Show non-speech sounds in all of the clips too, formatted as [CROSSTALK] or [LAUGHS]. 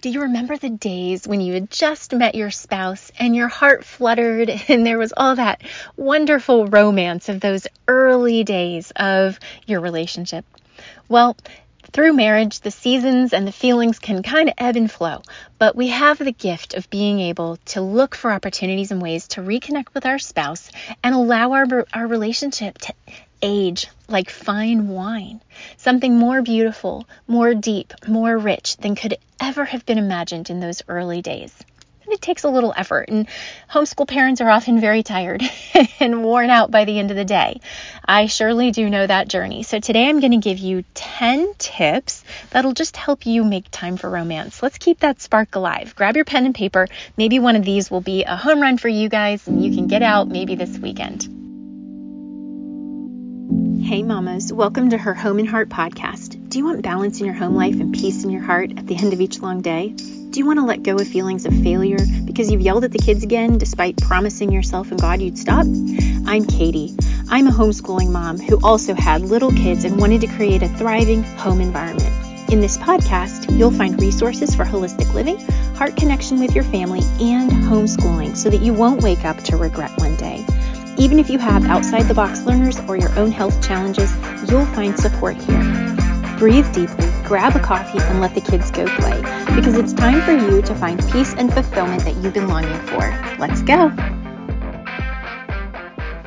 Do you remember the days when you had just met your spouse and your heart fluttered [LAUGHS] and there was all that wonderful romance of those early days of your relationship? Well, through marriage, the seasons and the feelings can kind of ebb and flow, but we have the gift of being able to look for opportunities and ways to reconnect with our spouse and allow our, our relationship to age like fine wine, something more beautiful, more deep, more rich than could ever have been imagined in those early days. And it takes a little effort, and homeschool parents are often very tired [LAUGHS] and worn out by the end of the day. I surely do know that journey. So today I'm going to give you 10 tips that'll just help you make time for romance. Let's keep that spark alive. Grab your pen and paper. Maybe one of these will be a home run for you guys, and you can get out maybe this weekend. Hey, mamas, welcome to her Home and Heart podcast. Do you want balance in your home life and peace in your heart at the end of each long day? Do you want to let go of feelings of failure because you've yelled at the kids again despite promising yourself and God you'd stop? I'm Katie. I'm a homeschooling mom who also had little kids and wanted to create a thriving home environment. In this podcast, you'll find resources for holistic living, heart connection with your family, and homeschooling so that you won't wake up to regret one. Even if you have outside the box learners or your own health challenges, you'll find support here. Breathe deeply, grab a coffee, and let the kids go play because it's time for you to find peace and fulfillment that you've been longing for. Let's go.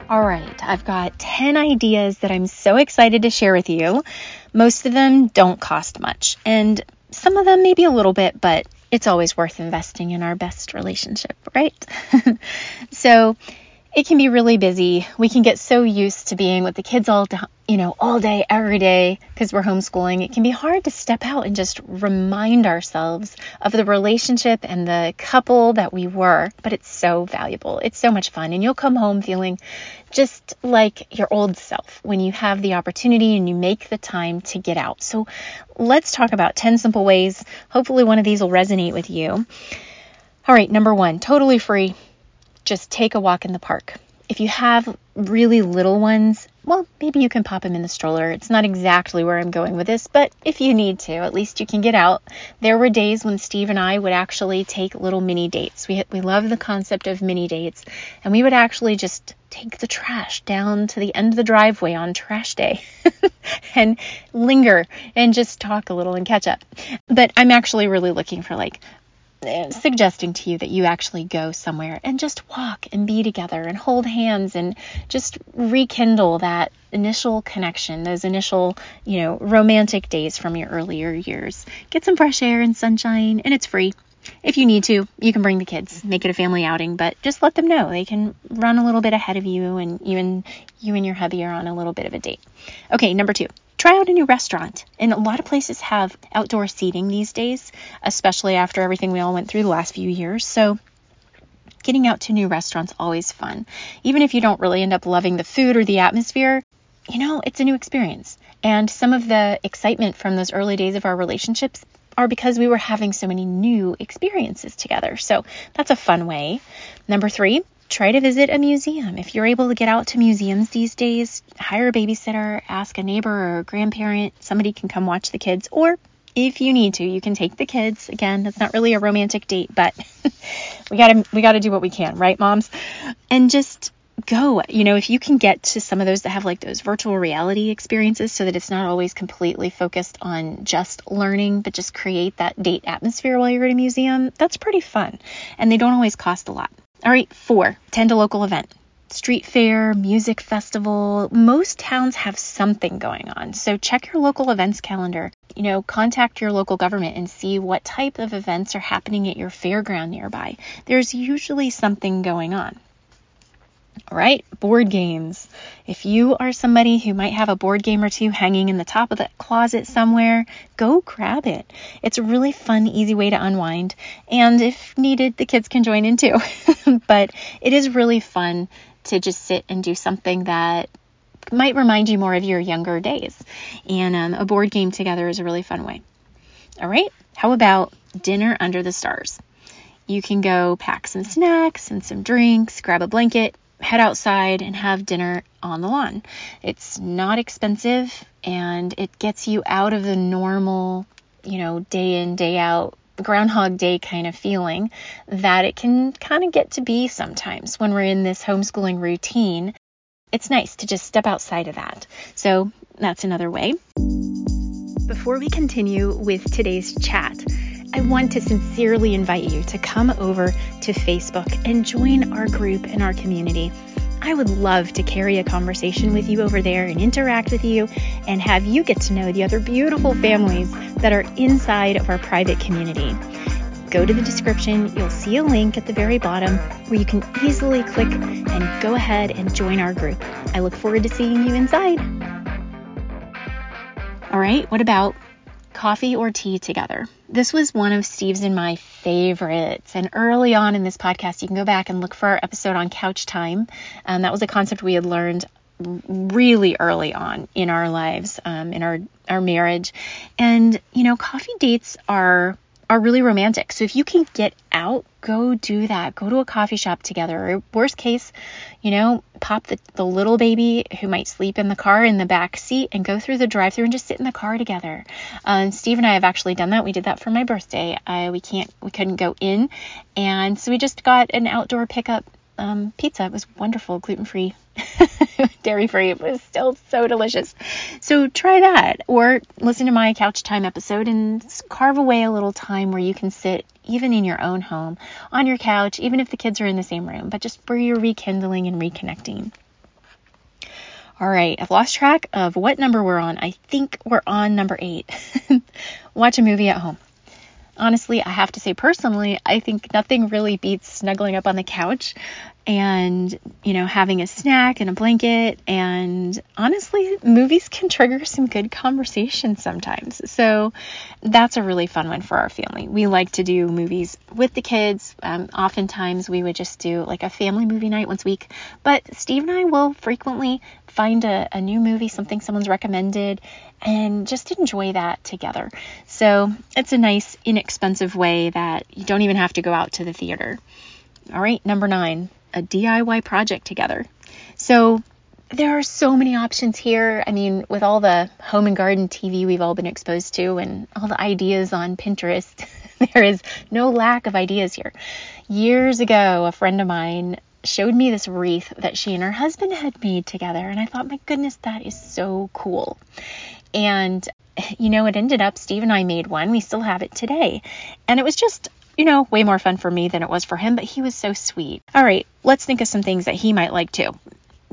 All right, I've got 10 ideas that I'm so excited to share with you. Most of them don't cost much, and some of them maybe a little bit, but it's always worth investing in our best relationship, right? [LAUGHS] so, it can be really busy. We can get so used to being with the kids all, you know, all day, every day, because we're homeschooling. It can be hard to step out and just remind ourselves of the relationship and the couple that we were. But it's so valuable. It's so much fun. And you'll come home feeling just like your old self when you have the opportunity and you make the time to get out. So let's talk about 10 simple ways. Hopefully, one of these will resonate with you. All right, number one, totally free just take a walk in the park. If you have really little ones, well, maybe you can pop them in the stroller. It's not exactly where I'm going with this, but if you need to, at least you can get out. There were days when Steve and I would actually take little mini dates. We we love the concept of mini dates, and we would actually just take the trash down to the end of the driveway on trash day [LAUGHS] and linger and just talk a little and catch up. But I'm actually really looking for like Uh, suggesting to you that you actually go somewhere and just walk and be together and hold hands and just rekindle that initial connection, those initial, you know, romantic days from your earlier years. Get some fresh air and sunshine, and it's free. If you need to, you can bring the kids, make it a family outing, but just let them know they can run a little bit ahead of you and you and you and your hubby are on a little bit of a date. Okay, number 2 try out a new restaurant. And a lot of places have outdoor seating these days, especially after everything we all went through the last few years. So getting out to new restaurants always fun. Even if you don't really end up loving the food or the atmosphere, you know, it's a new experience. And some of the excitement from those early days of our relationships are because we were having so many new experiences together. So that's a fun way. Number three, try to visit a museum. If you're able to get out to museums these days, hire a babysitter, ask a neighbor or a grandparent, somebody can come watch the kids, or if you need to, you can take the kids. Again, that's not really a romantic date, but [LAUGHS] we got to we got to do what we can, right, moms? And just go. You know, if you can get to some of those that have like those virtual reality experiences so that it's not always completely focused on just learning, but just create that date atmosphere while you're at a museum, that's pretty fun. And they don't always cost a lot. All right, four, attend a local event. Street fair, music festival, most towns have something going on. So check your local events calendar. You know, contact your local government and see what type of events are happening at your fairground nearby. There's usually something going on. All right, board games. If you are somebody who might have a board game or two hanging in the top of the closet somewhere, go grab it. It's a really fun, easy way to unwind. And if needed, the kids can join in too. [LAUGHS] but it is really fun to just sit and do something that might remind you more of your younger days. And um, a board game together is a really fun way. All right, how about dinner under the stars? You can go pack some snacks and some drinks, grab a blanket, head outside and have dinner on the lawn. It's not expensive and it gets you out of the normal, you know, day in, day out Groundhog Day kind of feeling that it can kind of get to be sometimes when we're in this homeschooling routine. It's nice to just step outside of that. So that's another way. Before we continue with today's chat, I want to sincerely invite you to come over to Facebook and join our group and our community. I would love to carry a conversation with you over there and interact with you and have you get to know the other beautiful families that are inside of our private community. Go to the description, you'll see a link at the very bottom where you can easily click and go ahead and join our group. I look forward to seeing you inside. All right, what about coffee or tea together? This was one of Steve's and my favorites. And early on in this podcast, you can go back and look for our episode on couch time. Um, that was a concept we had learned really early on in our lives, um, in our, our marriage. And, you know, coffee dates are are really romantic. So if you can get out, go do that. Go to a coffee shop together. Or worst case, you know, pop the, the little baby who might sleep in the car in the back seat and go through the drive through and just sit in the car together. And Steve and I have actually done that. We did that for my birthday. Uh, we can't, we couldn't go in. And so we just got an outdoor pickup um, pizza. It was wonderful, gluten free, [LAUGHS] [LAUGHS] dairy free. It was still so delicious. So try that, or listen to my couch time episode and carve away a little time where you can sit, even in your own home, on your couch, even if the kids are in the same room, but just where you're rekindling and reconnecting. All right, I've lost track of what number we're on. I think we're on number eight. [LAUGHS] Watch a movie at home honestly, I have to say personally, I think nothing really beats snuggling up on the couch and, you know, having a snack and a blanket. And honestly, movies can trigger some good conversation sometimes. So that's a really fun one for our family. We like to do movies with the kids. Um, oftentimes, we would just do like a family movie night once a week. But Steve and I will frequently find a, a new movie, something someone's recommended, and just enjoy that together. So it's a nice, inexpensive way that you don't even have to go out to the theater. All right, number nine, a DIY project together. So there are so many options here. I mean, with all the home and garden TV we've all been exposed to and all the ideas on Pinterest, [LAUGHS] there is no lack of ideas here. Years ago, a friend of mine showed me this wreath that she and her husband had made together. And I thought, my goodness, that is so cool. And, you know, it ended up, Steve and I made one. We still have it today. And it was just, you know, way more fun for me than it was for him, but he was so sweet. All right, let's think of some things that he might like too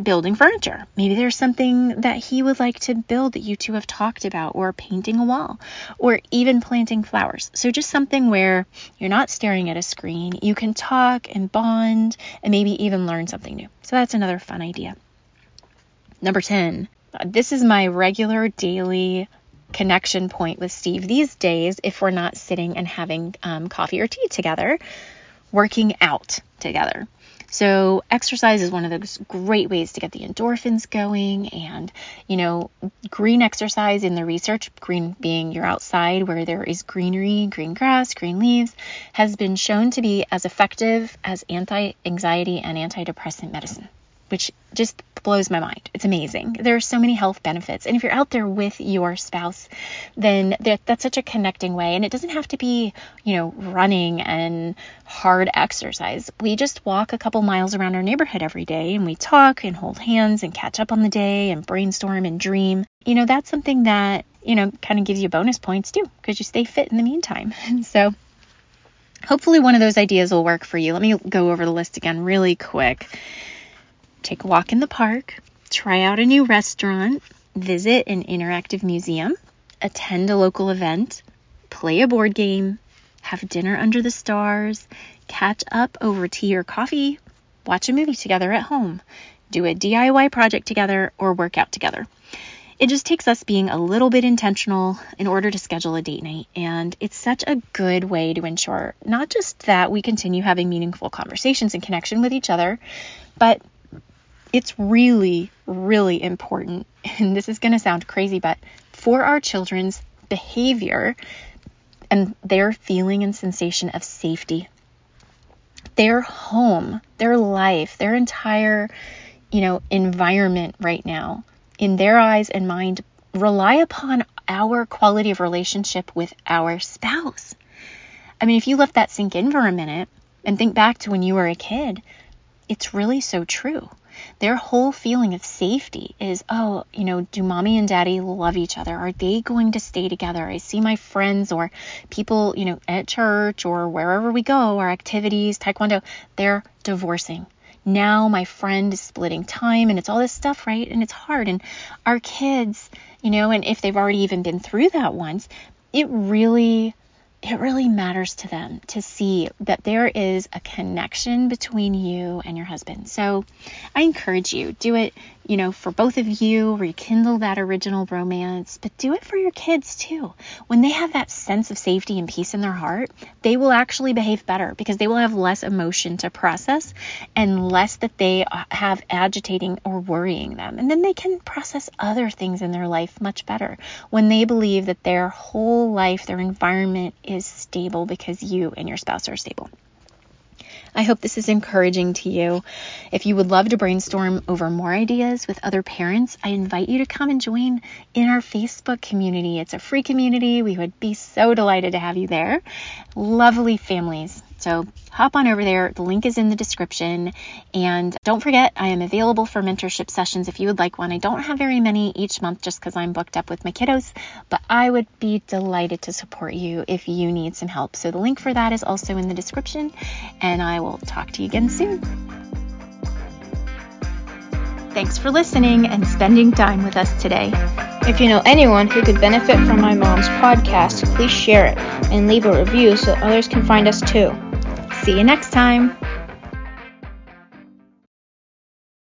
building furniture. Maybe there's something that he would like to build that you two have talked about, or painting a wall, or even planting flowers. So just something where you're not staring at a screen, you can talk and bond and maybe even learn something new. So that's another fun idea. Number 10. This is my regular daily connection point with Steve these days if we're not sitting and having um, coffee or tea together, working out together. So, exercise is one of those great ways to get the endorphins going. And, you know, green exercise in the research, green being you're outside where there is greenery, green grass, green leaves, has been shown to be as effective as anti anxiety and antidepressant medicine which just blows my mind. It's amazing. There are so many health benefits. And if you're out there with your spouse, then that's such a connecting way. And it doesn't have to be, you know, running and hard exercise. We just walk a couple miles around our neighborhood every day and we talk and hold hands and catch up on the day and brainstorm and dream. You know, that's something that, you know, kind of gives you bonus points too because you stay fit in the meantime. And [LAUGHS] so, hopefully, one of those ideas will work for you. Let me go over the list again really quick take a walk in the park, try out a new restaurant, visit an interactive museum, attend a local event, play a board game, have dinner under the stars, catch up over tea or coffee, watch a movie together at home, do a DIY project together, or work out together. It just takes us being a little bit intentional in order to schedule a date night. And it's such a good way to ensure not just that we continue having meaningful conversations and connection with each other, but it's really, really important, and this is going to sound crazy, but for our children's behavior and their feeling and sensation of safety, their home, their life, their entire, you know, environment right now, in their eyes and mind, rely upon our quality of relationship with our spouse. I mean, if you let that sink in for a minute and think back to when you were a kid, it's really so true. Their whole feeling of safety is, oh, you know, do mommy and daddy love each other? Are they going to stay together? I see my friends or people, you know, at church or wherever we go, our activities, taekwondo, they're divorcing. Now my friend is splitting time and it's all this stuff, right? And it's hard. And our kids, you know, and if they've already even been through that once, it really it really matters to them to see that there is a connection between you and your husband. So I encourage you, do it, you know, for both of you, rekindle that original romance, but do it for your kids too. When they have that sense of safety and peace in their heart, they will actually behave better because they will have less emotion to process and less that they uh, have agitating or worrying them. And then they can process other things in their life much better when they believe that their whole life, their environment is stable because you and your spouse are stable. I hope this is encouraging to you. If you would love to brainstorm over more ideas with other parents, I invite you to come and join in our Facebook community. It's a free community. We would be so delighted to have you there. Lovely families so hop on over there. The link is in the description. And don't forget, I am available for mentorship sessions if you would like one. I don't have very many each month just because I'm booked up with my kiddos, but I would be delighted to support you if you need some help. So the link for that is also in the description. And I will talk to you again soon. Thanks for listening and spending time with us today. If you know anyone who could benefit from my mom's podcast, please share it and leave a review so others can find us too. See you next time.